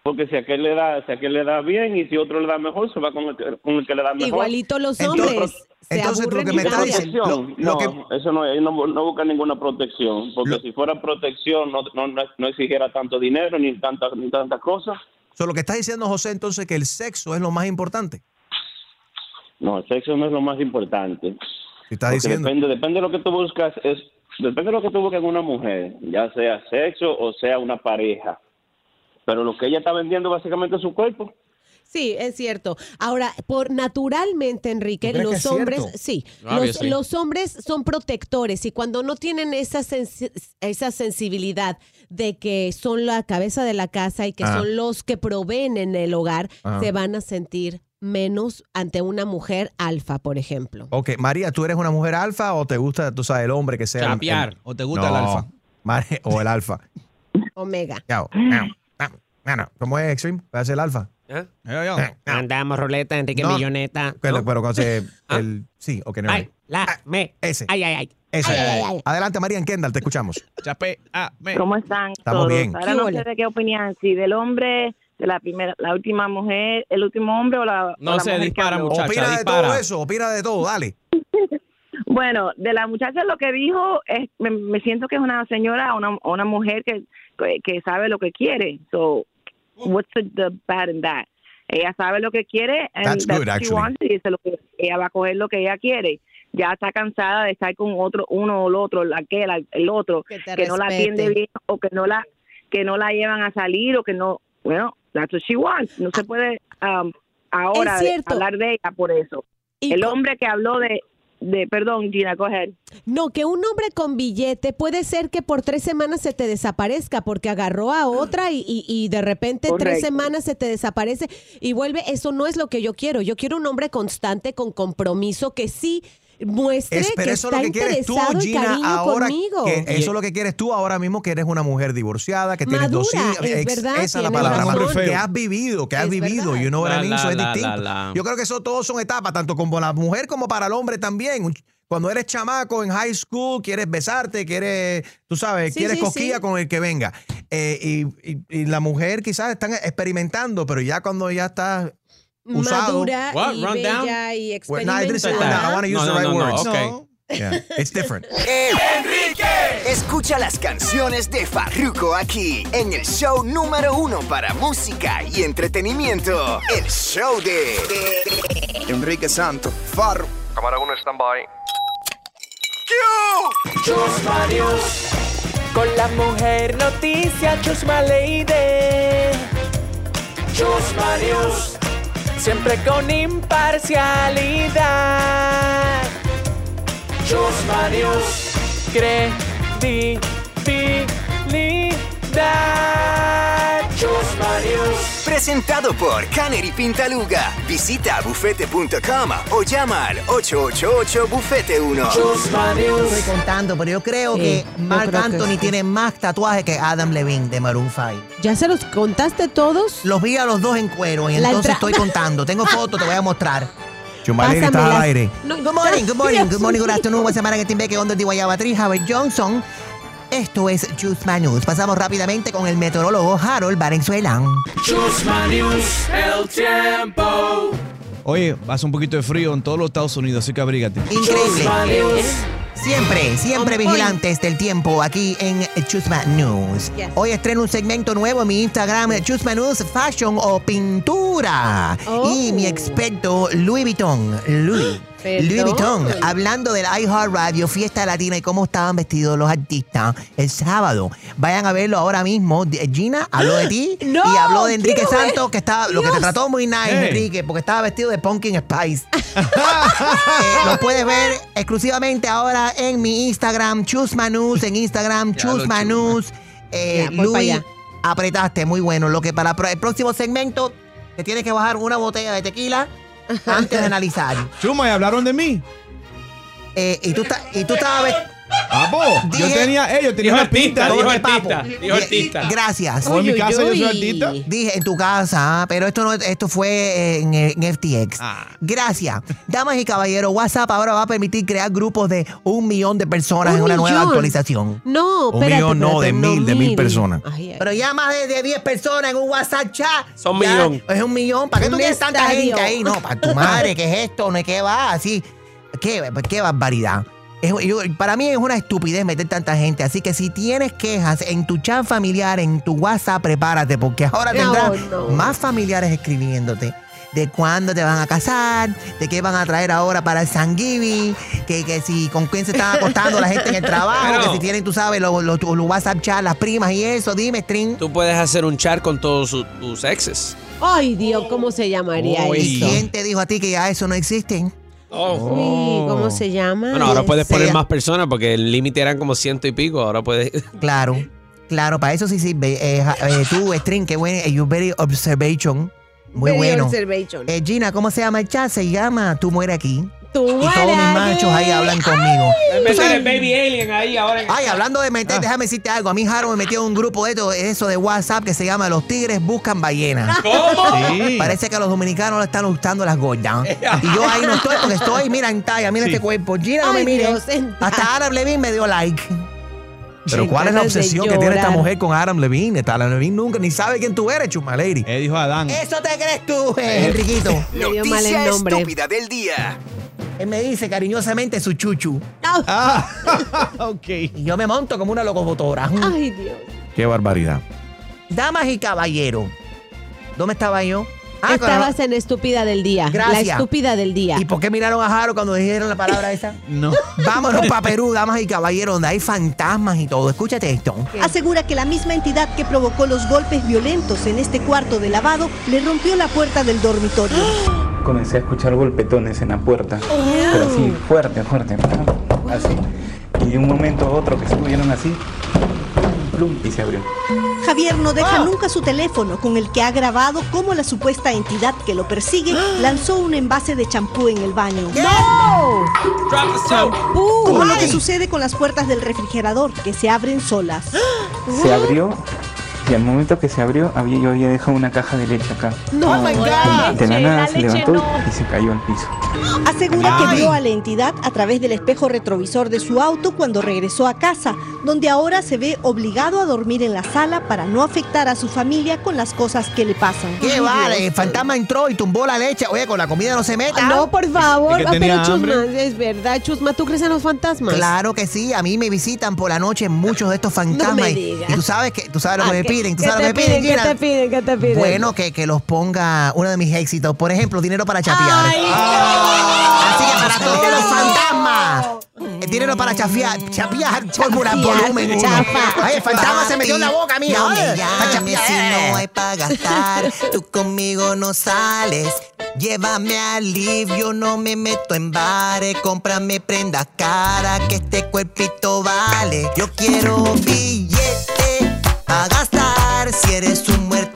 Porque si aquel le da, si aquel le da bien y si otro le da mejor, se va con el, que- con el que le da mejor. Igualito los Entonces, hombres. se entonces, lo que me está diciendo, no, eso no, no, no buscan ninguna protección, porque si fuera protección no, no, no, exigiera tanto dinero ni tantas ni tantas cosas. So, lo que está diciendo José entonces que el sexo es lo más importante. No, el sexo no es lo más importante. está Porque diciendo. Depende, depende de lo que tú buscas, es, depende de lo que tú buscas en una mujer, ya sea sexo o sea una pareja. Pero lo que ella está vendiendo básicamente es su cuerpo. Sí, es cierto. Ahora, por naturalmente, Enrique, ¿Tú crees que los es hombres, cierto? sí, Obvio, los, sí. los hombres son protectores y cuando no tienen esa, sensi- esa sensibilidad de que son la cabeza de la casa y que Ah. son los que proveen en el hogar, Ah. se van a sentir menos ante una mujer alfa, por ejemplo. Ok, María, ¿tú eres una mujer alfa o te gusta, tú sabes, el hombre que sea? el- Chapear. el- ¿O te gusta el alfa? María, o el alfa. Omega. Yao, yao. ¿Cómo es Extreme? ¿Puede hacer el alfa? Andamos ruleta, Enrique No, Milloneta. Pero, pero cuando se- el, sí, ok, no. Ay, la, me. Ese. Ay, ay, ay. Ese. Ay, ay, ay. Adelante, María en Kendall, te escuchamos. Chape, ah, me. ¿Cómo están Estamos todos? bien. Ahora ¿Qué no sé de qué opinan, si del hombre, de la primera, la última mujer, el último hombre o la, No o la se mujer que dispara, habló. muchacha, Opina de dispara. todo eso, opina de todo, dale. Bueno, de la muchacha lo que dijo, es, me, me siento que es una señora, una, una mujer que, que, que sabe lo que quiere. So, what's the, the bad in that? Ella sabe lo que quiere and That's good, what she actually. wants, y lo que ella va a coger lo que ella quiere. Ya está cansada de estar con otro, uno o el otro, la que la- el otro, que, no la atiende bien o que no la que no la llevan a salir o que no, bueno, that's what she wants. No se puede um, ahora hablar de ella por eso. el hombre que habló de, de, perdón, Gina, go ahead. No, que un hombre con billete puede ser que por tres semanas se te desaparezca porque agarró a otra y, y- y de repente tres semanas se te desaparece y vuelve. Eso no es lo que yo quiero. Yo quiero un hombre constante, con compromiso, que sí muestre Es, pero que eso es está lo que quieres tú, y Gina, cariño ahora. conmigo. que eso es lo que quieres tú ahora mismo, que eres una mujer divorciada, que tienes dos Madura, hijos. es Ex- verdad, esa es la palabra. razón. Que has vivido, que has Es vivido. verdad. You know La, mean? la, So es la, distinto. Yo creo que eso todos son etapas, tanto como la mujer como para el hombre también. Cuando eres chamaco en high school, quieres besarte, quieres, tú sabes, Sí, quieres sí, cosquilla sí. con el que venga. Eh, y, y- y la mujer quizás están experimentando, pero ya cuando ya está usado. Madura What? y Run down? bella y Well, no, I didn't say run experimentada. down. I want to use No, the no, right no, no, words. ok. Yeah, it's different. Enrique. Escucha las canciones de Farruko aquí en el show número uno para música y entretenimiento. El show de Enrique Santo. Farro. Cámara 1, stand-by. Chusma News. Con la mujer noticia, Chusma Lady. Chusma News. Siempre con imparcialidad. Chusma News. Credibilidad. Presentado por Canary Pintaluga. Visita bufete.com o llama al 888 Bufete 1. Chusma News. Estoy contando, pero yo creo Sí, que yo Mark creo que Anthony sí. tiene más tatuajes que Adam Levine de Maroon 5. ¿Ya se los contaste todos? Los vi a los dos en cuero y La entonces entra- estoy contando. Tengo fotos, te voy a mostrar. Chumaleri está al Pásamelas. aire. No, Good morning, good morning, good morning, good afternoon. Buena semana que te que onda de Guayaba Tree, Howard Johnson. Esto es Juice News. Pasamos rápidamente con el meteorólogo Harold Valenzuela. Chusma News. El tiempo. Oye, hace un poquito de frío en todos los Estados Unidos, así que abrígate. Increíble. Chusma News. Siempre, siempre vigilantes del tiempo aquí en Chusma News. Yes. Hoy estreno un segmento nuevo en mi Instagram, Chusma News Fashion o Pintura. Oh. Y mi experto Louis Vuitton, Louis. Perdón. Louis Vuitton, hablando del iHeartRadio Fiesta Latina y cómo estaban vestidos los artistas el sábado. Vayan a verlo ahora mismo. Gina habló de ti No, y habló de Enrique. Santos, que estaba, lo que te trató muy nice, Hey. Enrique, porque estaba vestido de Pumpkin Spice. Eh, lo puedes ver exclusivamente ahora en mi Instagram, Chusmanus, en Instagram, Chusmanus. Eh, Ya, Luis, apretaste, muy bueno. Lo que para el próximo segmento te tienes que bajar una botella de tequila antes de analizar. Chuma, ¿y hablaron de mí? Eh, y, tú y tú estabas... Papo, yo Dije- tenía, eh, yo tenía Dijo una artista, pinta. dijo ¿Cómo que, artista, papo? dijo artista. Gracias. O en mi Uy, casa yo soy uy. artista. Dije en tu casa, pero esto no esto fue en, en FTX. Ah. Gracias. Damas y caballeros, WhatsApp ahora va a permitir crear grupos de un millón de personas Un en una nueva millón. actualización. No, Un espérate, millón, no, espérate, de mil, de mil personas. Ay, ay. Pero ya más de, de 10 personas en un WhatsApp chat. Son ya millón. Es un millón. ¿Para qué tú Un tienes tanta estadio. gente ahí? No, para tu madre, ¿qué es esto? ¿No es qué va? Así. ¿Qué, qué barbaridad? Es- yo- para mí es una estupidez meter tanta gente. Así que si tienes quejas en tu chat familiar, en tu WhatsApp, prepárate, porque ahora No, tendrás no. más familiares escribiéndote. De cuándo te van a casar, de qué van a traer ahora para el Thanksgiving, que, que si con quién se están acostando la gente en el trabajo, Pero- que si tienen, tú sabes, los, los- los WhatsApp chat, las primas y eso. Dime, String. Tú puedes hacer un chat con todos su- tus exes. Ay, Dios, ¿cómo se llamaría Uy. eso? ¿Quién te dijo a ti que ya eso no Uy, ¿cómo se llama? Bueno, ahora puedes sea. poner más personas porque el límite eran como ciento y pico. Ahora puedes. Claro, claro, para eso sí sirve. Eh, eh, tú, String, qué bueno. eh, you very observation. Muy Very bueno. observation. Eh, Gina, ¿cómo se llama el chat? Se llama Tú muere aquí. Tú Y todos mis machos ahí hablan conmigo. Sabes- el baby alien ahí ahora. Ay, hablando de meter, déjame decirte algo. A mí Jaro me metió en un grupo de eso, eso de WhatsApp que se llama Los Tigres Buscan Ballenas. ¿Cómo? Sí. Parece que a los dominicanos le están gustando las gordas. Y yo ahí no estoy porque estoy, mira, en talla, mira Sí. este cuerpo. Gina, no me Ay, mire. Hasta Arab Levin me dio like. Pero ¿cuál es la obsesión que tiene esta mujer con Adam Levine? Esta Adam Levine nunca ni sabe quién tú eres, Chuma Lady. Eh, dijo Adán. Eso te crees tú, eh, Enriquito. Me dio mal Noticia el nombre. estúpida del día. Él me dice cariñosamente su chuchu. Ah, ok. Y yo me monto como una locomotora. Ay, Dios. Qué barbaridad. Damas y caballeros. ¿Dónde estaba yo? Ah, Estabas en estúpida del día. Gracias. La estúpida del día. ¿Y por qué miraron a Jaro cuando dijeron la palabra esa? No. Vámonos para Perú, damas y caballeros, donde hay fantasmas y todo. Escúchate esto. Asegura que la misma entidad que provocó los golpes violentos en este cuarto de lavado le rompió la puerta del dormitorio. Comencé a escuchar golpetones en la puerta, pero así fuerte, fuerte, así. Y de un momento a otro que estuvieron así, plum, y se abrió. Javier no deja nunca su teléfono con el que ha grabado cómo la supuesta entidad que lo persigue lanzó un envase de champú en el baño. ¡No! Como lo que sucede con las puertas del refrigerador que se abren solas. Se abrió y al momento que se abrió, había, yo había dejado una caja de leche acá. No, Y my God. De la nada la se levantó no. y se cayó al piso. Asegura Ay. que vio a la entidad a través del espejo retrovisor de su auto cuando regresó a casa, donde ahora se ve obligado a dormir en la sala para no afectar a su familia con las cosas que le pasan. ¿Qué vale? El fantasma entró y tumbó la leche. Oye, con la comida no se meta. Ah, No, por favor. Es que Ah, pero Chusma, hambre. es verdad, Chusma, ¿tú crees en los fantasmas? Claro que sí, a mí me visitan por la noche muchos de estos fantasmas. me y- digas. y tú sabes que tú sabes lo Ah, que me ¿qué- piden, tú qué sabes lo te que me piden, piden? ¿Qué Gina? te piden? ¿Qué te piden? Bueno, que, que los ponga uno de mis éxitos. Por ejemplo, dinero para chapear. Así que para todos los fantasmas. El dinero para chapear, chapear, Chapear, volumen uno. chafa. Ay, el fantasma se metió en la boca mía. No me llames si no hay para gastar. Tú conmigo no sales. Llévame al livio, no me meto en bares. Cómprame prendas cara que este cuerpito vale. Yo quiero billete a gastar. Si eres un muerto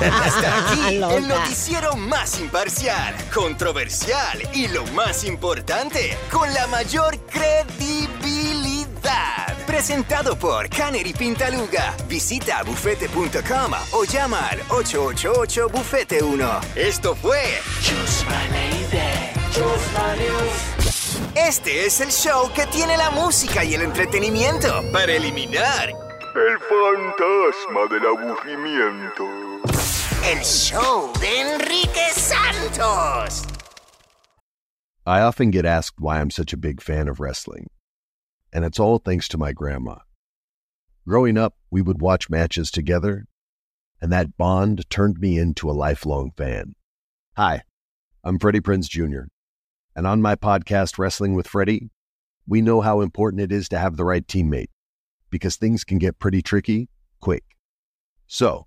Hasta aquí el Loca. noticiero más imparcial, controversial y lo más importante, con la mayor credibilidad. Presentado por Canary Pintaluga. Visita bufete.com o llama al 888 Bufete 1. Esto fue Este es el show que tiene la música y el entretenimiento para eliminar el fantasma del aburrimiento. El show de Enrique Santos. I often get asked why I'm such a big fan of wrestling, and it's all thanks to my grandma. Growing up, we would watch matches together, and that bond turned me into a lifelong fan. Hi, I'm Freddie Prinz Jr., and on my podcast, Wrestling with Freddie, we know how important it is to have the right teammate because things can get pretty tricky quick. So,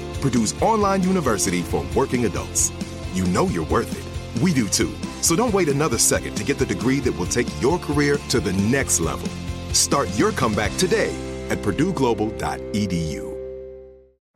Purdue's online university for working adults. You know you're worth it. We do too. So don't wait another second to get the degree that will take your career to the next level. Start your comeback today at purdueglobal.edu.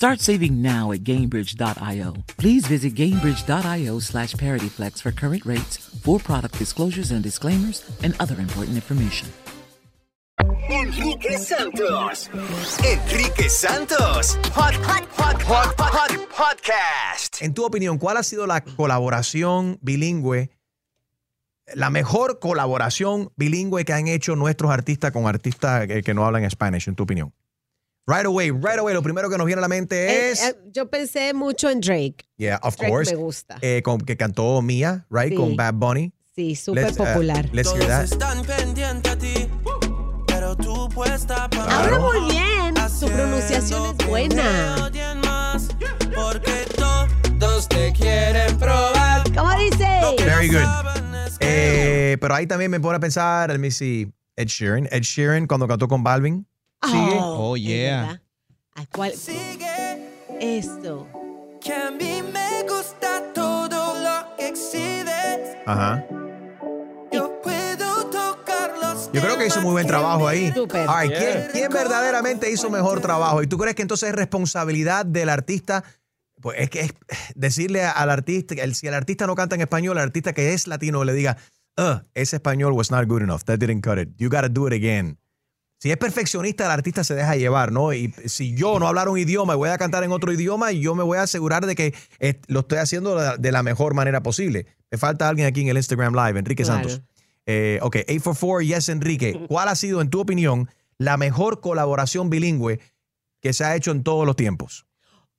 Start saving now at Gainbridge.io. Please visit Gainbridge.io slash ParityFlex for current rates, for product disclosures and disclaimers, and other important information. Enrique Santos. Enrique Santos. Hot, hot, hot, hot, hot, hot podcast. En tu opinión, ¿cuál ha sido la colaboración bilingüe, la mejor colaboración bilingüe que han hecho nuestros artistas con artistas que, que no hablan Spanish, en tu opinión? Right away, right away, lo primero que nos viene a la mente Eh, es... eh, yo pensé mucho en Drake. yeah, of Drake course. me gusta. eh, con, que cantó Mia, right? Sí. Con Bad Bunny. Sí, súper Let's, uh, popular. let's hear that. Están pendientes a ti, pero tú puesta para Habla muy bien. Su pronunciación es buena. Porque todos te quieren probar. ¿Cómo dice? Very good. Eh, pero ahí también me pone a pensar, let me see, Ed Sheeran. Ed Sheeran cuando cantó con Balvin. Sigue. Oh, es yeah. ¿A cuál? Esto. Que a mí me gusta todo lo que exhibes. Ajá. Yo puedo tocar los Yo creo que hizo muy buen trabajo ahí. Súper. All right, ¿quién, quién verdaderamente hizo mejor trabajo? ¿Y tú crees que entonces es responsabilidad del artista? Pues es que es decirle al artista, el- si el artista no canta en español, el artista que es latino le diga, "Ugh, ese español was not good enough, that didn't cut it, you gotta do it again. Si es perfeccionista, el artista se deja llevar, ¿no? Y si yo no hablar un idioma y voy a cantar en otro idioma, yo me voy a asegurar de que lo estoy haciendo de la- mejor manera posible. Me falta alguien aquí en el Instagram Live, Enrique Claro. Santos. Eh, ok, 844, yes, Enrique. ¿Cuál ha sido, en tu opinión, la mejor colaboración bilingüe que se ha hecho en todos los tiempos?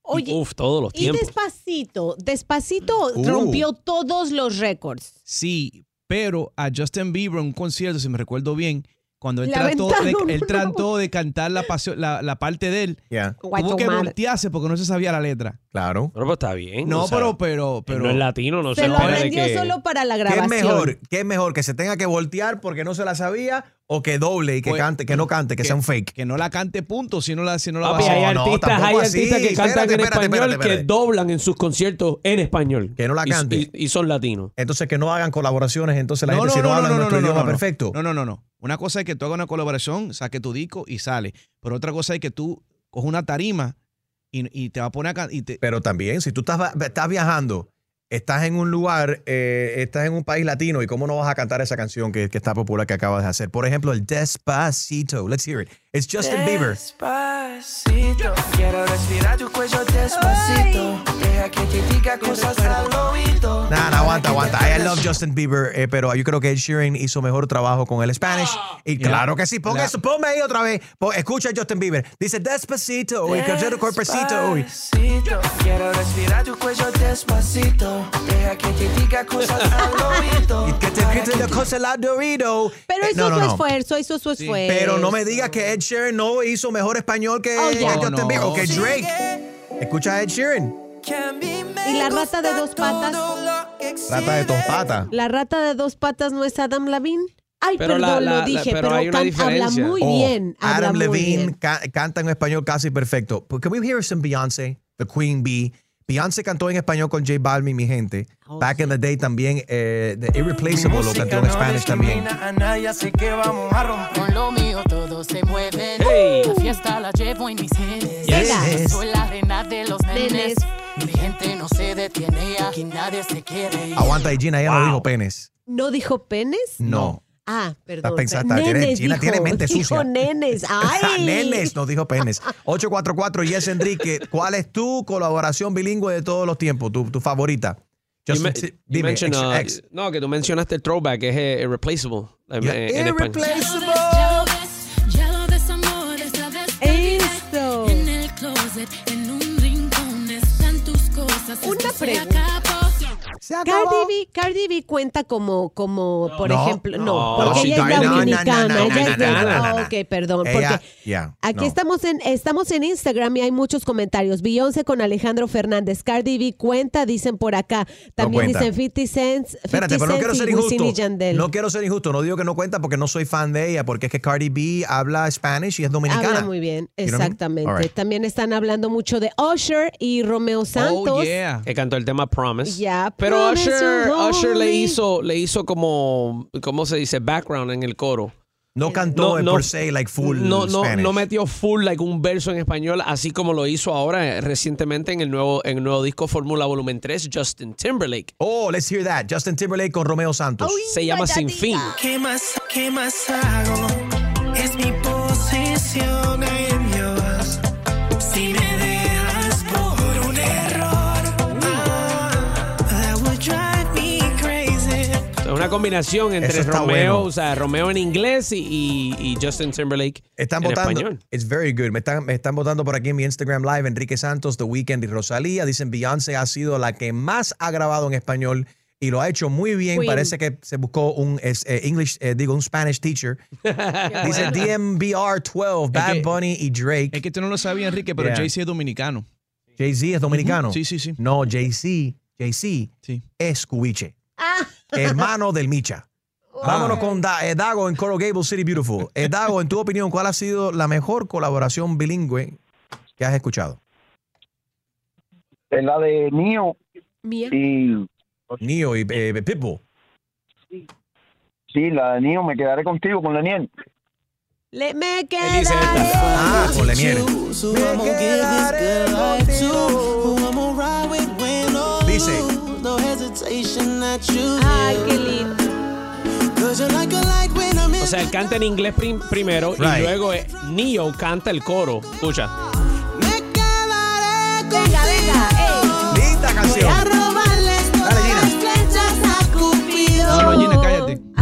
Oye, Uf, todos los y tiempos. despacito, despacito Uh. rompió todos los récords. Sí, pero a Justin Bieber, un concierto, si me recuerdo bien, cuando él trató, de, él trató de cantar la, pasión- la, la parte de él, Yeah. Tuvo que voltearse porque no se sabía la letra. Claro. Pero pues está bien. No, o sea, pero, pero, pero. no es latino, no se, Se lo aprendió que... solo para la ¿Qué es grabación. mejor? ¿Qué es mejor? ¿Que se tenga que voltear porque no se la sabía o que doble y que Pues, cante, que no cante, que, sea un fake? Que no la cante punto, si no la, si no la Papi, va a hay no, artistas, tampoco hay así. artistas que cantan Espérate, en espérate, español espérate, espérate. que doblan en sus conciertos en español. Que no la cante. Y, y son latinos. Entonces que no hagan colaboraciones, entonces la gente si no, habla nuestro idioma no. perfecto. No, no, no, no. Una cosa es que tú hagas una colaboración, saque tu disco y sale. Pero otra cosa es que tú coges una tarima y, y te va a poner acá y te, Pero también, si tú estás, estás viajando, estás en un lugar, eh, estás en un país latino y cómo no vas a cantar esa canción que, está popular que acabas de hacer. Por ejemplo, el Despacito. Let's hear it. It's Justin Bieber. Despacito, quiero respirar tu cuello despacito. Deja que te diga cosas al oído. Nah, nah, aguanta, aguanta. I love Justin Bieber, eh, pero yo creo que Ed Sheeran hizo mejor trabajo con el Spanish. Y claro que sí, ponga La- eso, ponme ahí otra vez. Pon- escucha a Justin Bieber. Dice Despacito, uy, que el cuerpecito, uy. Quiero respirar tu cuello despacito. Deja que te diga cosas al oído. Que te quite la cosa la Dorito. Pero Eh, hizo no, no, su no. esfuerzo, hizo su esfuerzo. Pero no me digas que Ed Sheeran no hizo mejor español que, Oh, que ya. Justin Que no. Drake. Escucha a Ed Sheeran. ¿Y la rata de dos patas? Trata de tos patas. La rata de dos patas no es Adam Levine. Ay, Pero perdón, la- la- lo la- dije, pero pero, hay una can- habla muy Oh, bien. habla Adam Levine bien. ca- canta en español casi perfecto. But Can we hear some Beyoncé? The Queen Bee. Beyoncé cantó en español con J Balvin, mi gente. Oh, Back in the day también, eh, The Irreplaceable lo cantó en no Spanish también. discrimina a nadie, así que vamos a romper. Con lo mío todos se mueven. Hey. La fiesta la llevo en mis genes. Yes. Soy la reina de los nenes. Nenes. Mi gente no se detiene. Aquí nadie se quiere ir. Aguanta, y Gina, ella no dijo penes. ¿No dijo penes? No. Ah, perdón. pensando- Nenes, tiene- Gina dijo, tiene mente dijo sucia. nenes. Ay. Nenes, no dijo penes. 844 Yes Enrique, ¿cuál es tu colaboración bilingüe de todos los tiempos? Tu, tu favorita. You Justin, me- you dime, mentioned, ex- uh, ex. no, que tú mencionaste el throwback, que es eh, irreplaceable en, Yeah. en-. Irreplaceable. Diré. En el closet, en un rincón están tus cosas. Una Esto pregunta. Se acabó. Cardi B, Cardi B cuenta como, como por No. ejemplo, no, No, porque ella es dominicana, ella es de, ok, perdón, Ella- porque yeah, aquí no. estamos en estamos en Instagram y hay muchos comentarios. Beyoncé con Alejandro Fernández, Cardi B cuenta, dicen por acá, también dicen 50 Cents, 50 Espérate, pero no quiero ser injusto. No quiero ser injusto. No digo que no cuenta porque no soy fan de ella, porque es que Cardi B habla Spanish y es dominicana. Habla muy bien, You know what I mean? exactamente. Right. También están hablando mucho de Usher y Romeo Santos. Oh, yeah. Que cantó el tema Promise. Yeah, Pero Promise Usher, le hizo, le hizo como, ¿cómo se dice? Background en el coro. No cantó en por se, like full no, no, Spanish. no metió full like un verso en español, así como lo hizo ahora eh, recientemente en el nuevo, en el nuevo disco Fórmula Volumen 3, Justin Timberlake. Oh, let's hear that. Justin Timberlake con Romeo Santos. Se llama Sin Fin. ¿Qué más, qué más hago? Es mi combinación entre Romeo, bueno. o sea, Romeo en inglés y, y- y Justin Timberlake Están en votando. español. It's very good. Me están, me están votando por aquí en mi Instagram Live. Enrique Santos, The Weeknd y Rosalía. Dicen Beyoncé ha sido la que más ha grabado en español y lo ha hecho muy bien. Queen. Parece que se buscó un es- eh, English, eh, digo, un Spanish teacher. Dice DMBR 12, Bad que- Bunny y Drake. Es que tú no lo sabías, Enrique, pero Yeah. Jay-Z es dominicano. Jay-Z es dominicano. Sí, sí, sí. No, Jay-Z, Jay-Z es cubiche. Ah. Hermano del Micha. Vámonos con Da- eh, Dago en Coral Gables City Beautiful. Eh, Dago, en tu opinión, ¿cuál ha sido la mejor colaboración bilingüe que has escuchado? Es la de Nio Mía. y Nio y eh, Pitbull. sí, la de Nio me quedaré contigo con Leniel. Le, me quedaré. Ah, con when all Dice. Ay, qué lindo. O sea, él canta en inglés prim- primero Right. y luego eh, Neo canta el coro. Escucha. Venga, venga. ey. Linda canción.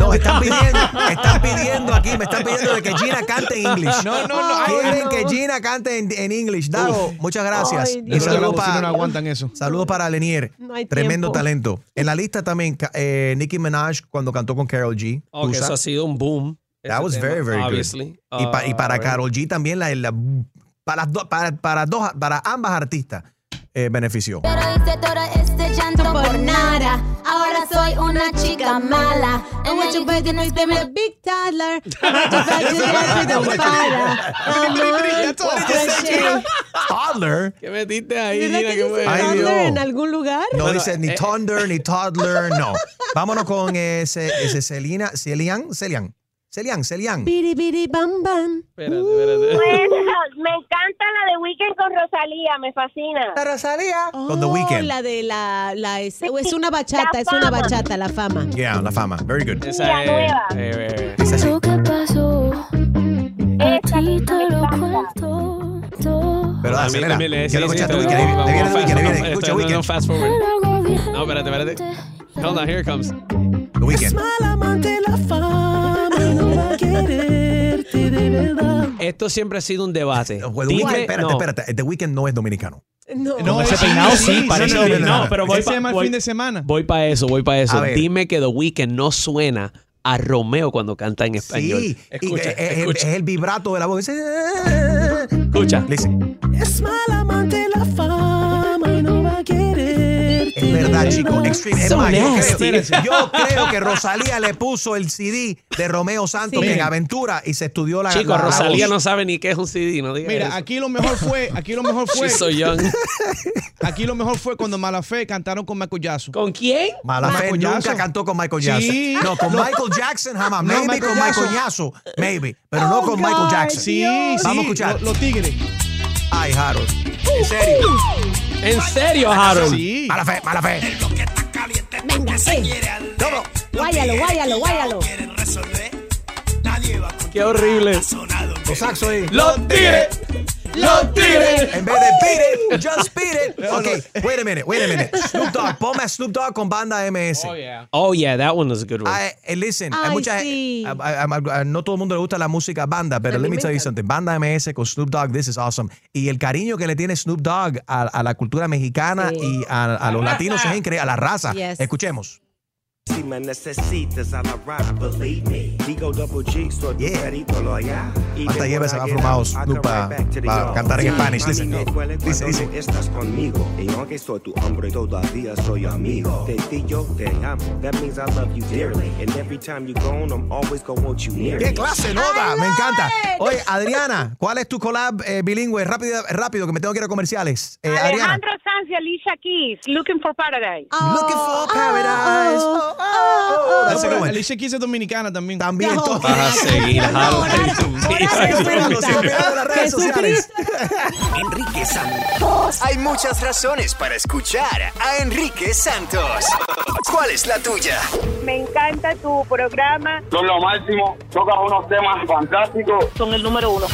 No, están pidiendo, están pidiendo aquí, me están pidiendo de que Gina cante en English. No, no, no. Quieren no. que Gina cante en, en English. Dago, muchas gracias. Ay, Y saludos vecinos no para, aguantan eso. saludos para Lenier. No hay Tremendo tiempo. talento. En la lista también, eh, Nicki Minaj cuando cantó con Carol G. Oh, que Tusa. eso ha sido un boom. That was tema, very, very obviously. good. Y, pa- y para Ah, Carol G también, la, la- para, las do- para, para, dos, para ambas artistas, eh, benefició. Pero todo por nada. Ahora soy una chica mala. I want you and I stay with a big toddler. Want you back to dance with a said. Toddler. ¿Qué metiste ahí, ¿Verdad Gina? que ¿Qué dice toddler en algún lugar? No dice ni eh, Thunder, ni Toddler, no. Vámonos con ese, ese Celina, Celian, Celian, Celian, Celian. Biri, biri, bam, bam. Espérate, espérate. me encanta la de Weekend con Rosalía, me fascina. Rosalía. Con The Oh, Weeknd. La de la, la es, es una bachata, es una fama. bachata, la fama. Yeah, la fama. Very good. Esa es. nueva. eh, eh, Dice así. ¿Qué pasó? A ti te lo cuento. Pero a mí acelera. también le- sí, Quiero escuchar te- The Weeknd. Ahí vamos, viene, ahí viene, viene, Escucha no, no, fast forward. No, espérate, espérate. Hold on, here it comes. The Weeknd. Mala amante la fama quererte de verdad. Esto siempre ha sido un debate. The Weeknd, Dime- espérate, no. espérate. The Weeknd no es dominicano. No. No, ese peinado sí, sí, sí, parece no, no, pero voy Ese se pa- llama el voy- fin de semana. Voy para eso, voy para eso. Dime que The Weeknd no suena a Romeo cuando canta en español. Sí. y Escucha, que es, es- escucha. es el vibrato de la voz. Escucha. Listen. Es mala amante verdad, chicos. Extreme. Es So más, yo creo, yo creo que Rosalía le puso el CD de Romeo Santos Sí. en Aventura y se estudió la Chicos, la Rosalía no sabe ni qué es un CD, no digas Mira, eso. aquí lo mejor fue, aquí lo mejor fue, She's so young. aquí lo mejor fue cuando Malafé cantaron con Michael Jackson. ¿Con quién? Malafé Michael nunca cantó con Michael Jackson. Sí. No, con No. Michael Jackson jamás. No, Maybe Michael con Jackson. Michael Jackson. Maybe. Pero no Oh, con Michael Jackson. Sí, Dios. sí. Vamos a escuchar. Los, los tigres. Ay, Harold. En serio. ¿En serio, Harold? Sí. Malafé, Malafé. Venga, sí. ¿Cómo? Guáyalo, guáyalo, guáyalo. Qué horrible. Los saxos ahí. Los tigres. Los tigres. En vez de beat it, just beat it. Ok, wait a minute, wait a minute. Snoop Dogg, ponme a Snoop Dogg con banda MS. Oh, yeah, that one was a good one. I, eh, listen, hay Ay, mucha, sí. I- I- I- no todo el mundo le gusta la música banda, pero A let me tell you something. Banda MS con Snoop Dogg, this is awesome. Y el cariño que le tiene Snoop Dogg a, a la cultura mexicana Sí. y a, a los latinos es increíble, a la raza. Yes. Escuchemos. Si me necesitas a la rap, believe me. Digo double G, soy tu Yeah. perito loyal. Y Hasta de when se va I Snoop para cantar en duele dice, dice. no estás conmigo. Y aunque soy tu hombre, todavía soy amigo. Te di yo te amo. That means I love you dearly. And every time you gone, I'm always gonna want you near ¡Qué clase nota! Me encanta. Oye, Adriana, ¿cuál es tu collab eh, bilingüe? Rápido, rápido, que me tengo que ir a comerciales. Eh, Adriana. Alejandro Sanz y Alicia Keys, Looking for Paradise. Looking for paradise. Oh, oh, oh. That's a good Pero. Alicia Keys es dominicana también. También todo. Vas a seguir. Enrique Santos. Hay muchas razones para escuchar a Enrique Santos. ¿Cuál es la tuya? Me encanta tu programa. Son lo máximo, tocas unos temas fantásticos. Son el número uno.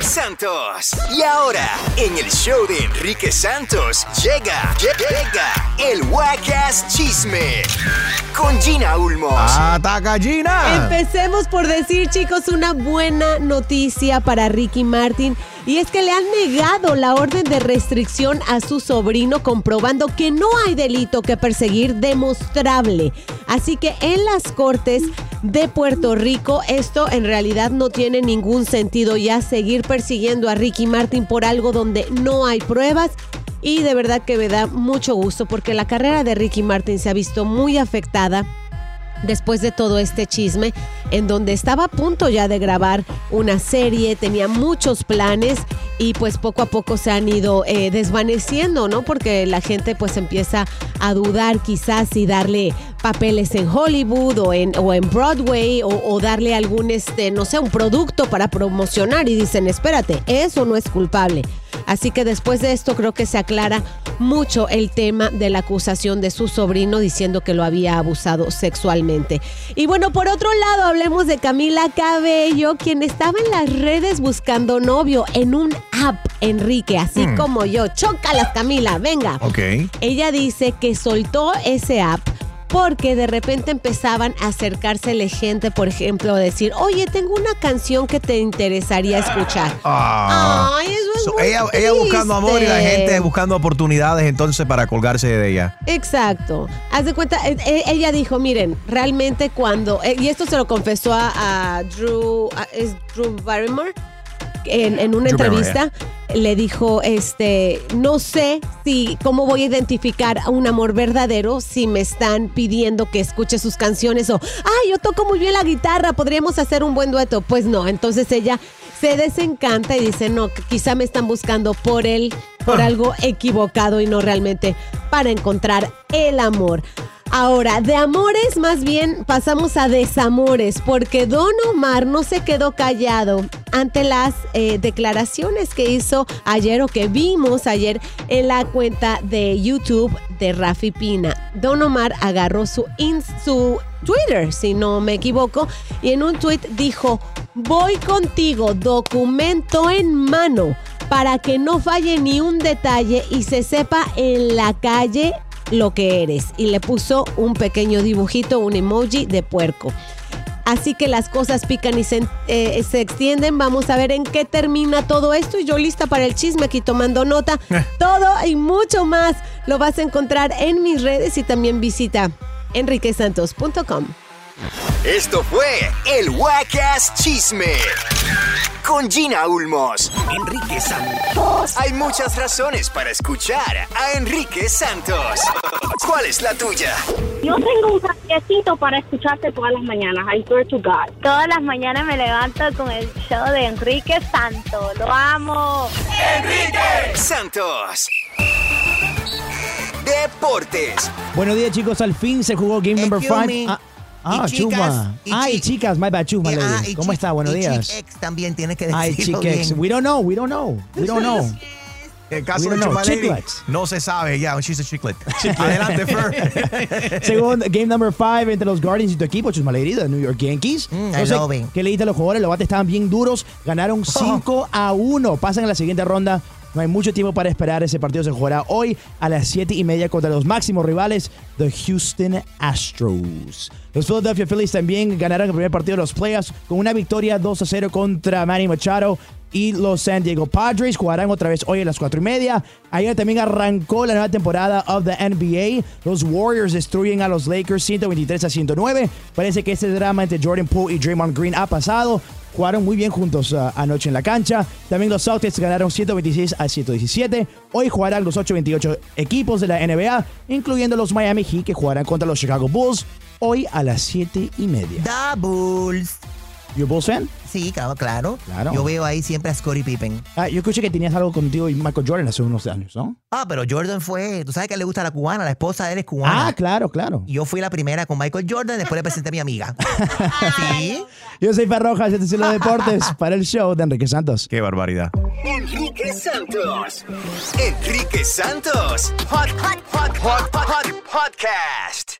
Santos. Y ahora, en el show de Enrique Santos, llega, llega el Wacas Chisme con Gina Ulmos. ¡Ataca Gina! Empecemos por decir, chicos, una buena noticia para Ricky Martin. Y es que le han negado la orden de restricción a su sobrino, comprobando que no hay delito que perseguir demostrable. Así que en las cortes de Puerto Rico, esto en realidad no tiene ningún sentido ya seguir persiguiendo a Ricky Martin por algo donde no hay pruebas. Y de verdad que me da mucho gusto porque la carrera de Ricky Martin se ha visto muy afectada después de todo este chisme, en donde estaba a punto ya de grabar una serie, tenía muchos planes y pues poco a poco se han ido eh, desvaneciendo, ¿no? Porque la gente pues empieza a dudar quizás si darle papeles en Hollywood o en, o en Broadway o, o darle algún, este, no sé, un producto para promocionar y dicen, espérate, eso no es culpable. Así que después de esto creo que se aclara mucho el tema de la acusación de su sobrino diciendo que lo había abusado sexualmente. Y bueno, por otro lado, hablemos de Camila Cabello, quien estaba en las redes buscando novio en un app, Enrique, así Hmm. como yo. Chócalas, Camila, venga. Ok. Ella dice que soltó ese app porque de repente empezaban a acercársele gente, por ejemplo, a decir, oye, tengo una canción que te interesaría escuchar. Ah. Ay, eso es So, muy ella, ella buscando amor y la gente buscando oportunidades entonces para colgarse de ella. Exacto. Haz de cuenta, eh, eh, ella dijo, miren, realmente cuando, eh, y esto se lo confesó a, a Drew, a- es Drew Barrymore, en, en una entrevista, le dijo, este, no sé si, cómo voy a identificar a un amor verdadero si me están pidiendo que escuche sus canciones o, ay, yo toco muy bien la guitarra, podríamos hacer un buen dueto. Pues no, entonces ella se desencanta y dice, no, quizá me están buscando por él, por algo equivocado y no realmente para encontrar el amor. Ahora, de amores más bien pasamos a desamores, porque Don Omar no se quedó callado ante las eh, declaraciones que hizo ayer o que vimos ayer en la cuenta de YouTube de Rafi Pina. Don Omar agarró su, su Twitter, si no me equivoco, y en un tweet dijo, voy contigo, documento en mano, para que no falle ni un detalle y se sepa en la calle lo que eres. Y le puso un pequeño dibujito, un emoji de puerco. Así que las cosas pican y se, eh, se extienden. Vamos a ver en qué termina todo esto. Y yo lista para el chisme aquí tomando nota. Todo y mucho más lo vas a encontrar en mis redes y también visita enriquesantos.com. Esto fue el Wacas Chisme con Gina Ulmos. Enrique Santos. Hay muchas razones para escuchar a Enrique Santos. ¿Cuál es la tuya? Yo tengo un cafecito para escucharte todas las mañanas. I swear to God. Todas las mañanas me levanto con el show de Enrique Santo. Lo amo. Enrique Santos. Deportes. Buenos días, chicos. Al fin se jugó Game Number Excuse 5. Ah, Y chicas, Chuma. y Ay, chi- chicas, my bad, Chuma. Lady. ah, ¿Cómo está? Buenos y días. chick-ex también tienes que Ay, decirlo chicas. bien. We don't know, we don't know. We don't know. El caso We de don't know. Chuma no se sabe ya. She's a chiclet. Adelante, Fer. Según Game Number 5 entre los Guardians y tu equipo, Chusma Lady, de New York Yankees. Mm, I No sé love it. ¿Qué le diste a los jugadores? Los bates estaban bien duros. Ganaron 5 a 1. Pasan a la siguiente ronda. No hay mucho tiempo para esperar. Ese partido se jugará hoy a las 7 y media contra los máximos rivales, the Houston Astros. Los Philadelphia Phillies también ganaron el primer partido de los playoffs con una victoria 2 a 0 contra Manny Machado. Y los San Diego Padres jugarán otra vez hoy a las 4 y media. Ayer también arrancó la nueva temporada of the NBA. Los Warriors destruyen a los Lakers 123 a 109. Parece que este drama entre Jordan Poole y Draymond Green ha pasado. Jugaron muy bien juntos uh, anoche en la cancha. También los Celtics ganaron 126 a 117. Hoy jugarán los 8-28 equipos de la NBA, incluyendo los Miami Heat que jugarán contra los Chicago Bulls hoy a las 7 y media. The Bulls. ¿You Bulls fan? Sí, claro, claro. Claro. Yo veo ahí siempre a Scottie Pippen. Ah, yo escuché que tenías algo contigo y Michael Jordan hace unos años, ¿no? Ah, pero Jordan fue, tú sabes que a le gusta la cubana, la esposa de él es cubana. Ah, claro, claro. Yo fui la primera con Michael Jordan, después le presenté a mi amiga. sí. Yo soy Ferrojas, este es los deportes para el show de Enrique Santos. Qué barbaridad. Enrique Santos. Enrique Santos. Hot, hot, hot, hot, hot, hot podcast.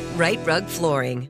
Right Rug Flooring.